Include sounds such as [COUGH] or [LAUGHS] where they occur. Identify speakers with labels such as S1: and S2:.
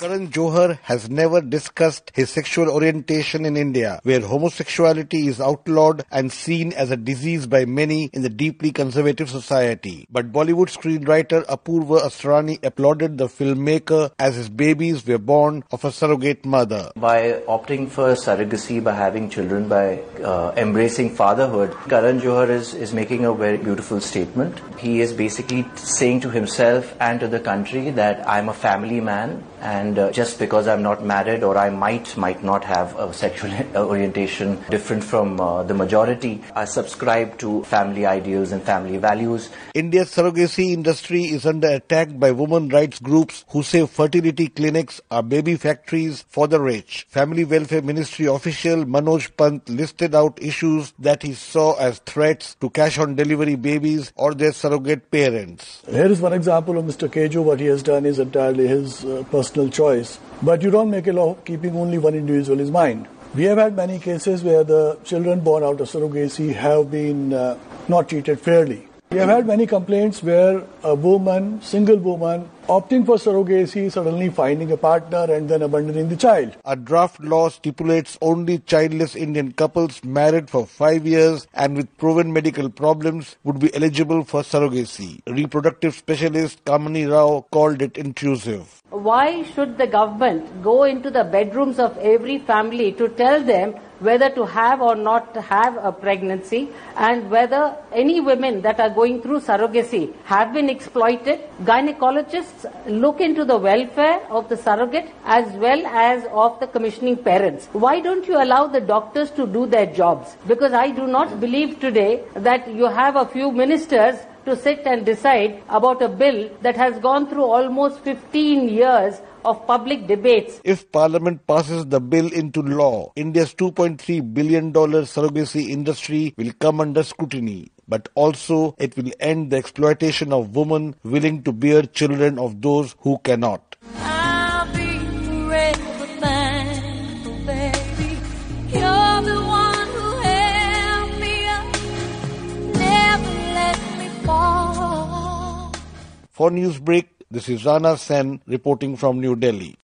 S1: Karan Johar has never discussed his sexual orientation in India, where homosexuality is outlawed and seen as a disease by many in the deeply conservative society. But Bollywood screenwriter Apurva Asrani applauded the filmmaker as his babies were born of a surrogate mother.
S2: By opting for surrogacy, by having children, by uh, embracing fatherhood, Karan Johar is, is making a very beautiful statement. He is basically saying to himself and to the country that I'm a family man and uh, just because I'm not married or I might might not have a sexual [LAUGHS] orientation different from uh, the majority, I subscribe to family ideals and family values.
S1: India's surrogacy industry is under attack by women rights groups who say fertility clinics are baby factories for the rich. Family Welfare Ministry official Manoj Pant listed out issues that he saw as threats to cash on delivery babies or their surrogate parents.
S3: Here is one example of Mr. KJo. What he has done is entirely his uh, personal choice. But you don't make a law keeping only one individual in mind. We have had many cases where the children born out of surrogacy have been uh, not treated fairly. We have had many complaints where a woman, single woman, opting for surrogacy, suddenly finding a partner and then abandoning the child.
S1: A draft law stipulates only childless Indian couples married for five years and with proven medical problems would be eligible for surrogacy. Reproductive specialist Kamini Rao called it intrusive.
S4: Why should the government go into the bedrooms of every family to tell them whether to have or not have a pregnancy and whether any women that are going through surrogacy have been exploited. Gynecologists look into the welfare of the surrogate as well as of the commissioning parents. Why don't you allow the doctors to do their jobs? Because I do not believe today that you have a few ministers to sit and decide about a bill that has gone through almost 15 years of public debates.
S1: If Parliament passes the bill into law, India's $2.3 billion surrogacy industry will come under scrutiny. But also, it will end the exploitation of women willing to bear children of those who cannot. For Newsbreak, this is Rana Sen reporting from New Delhi.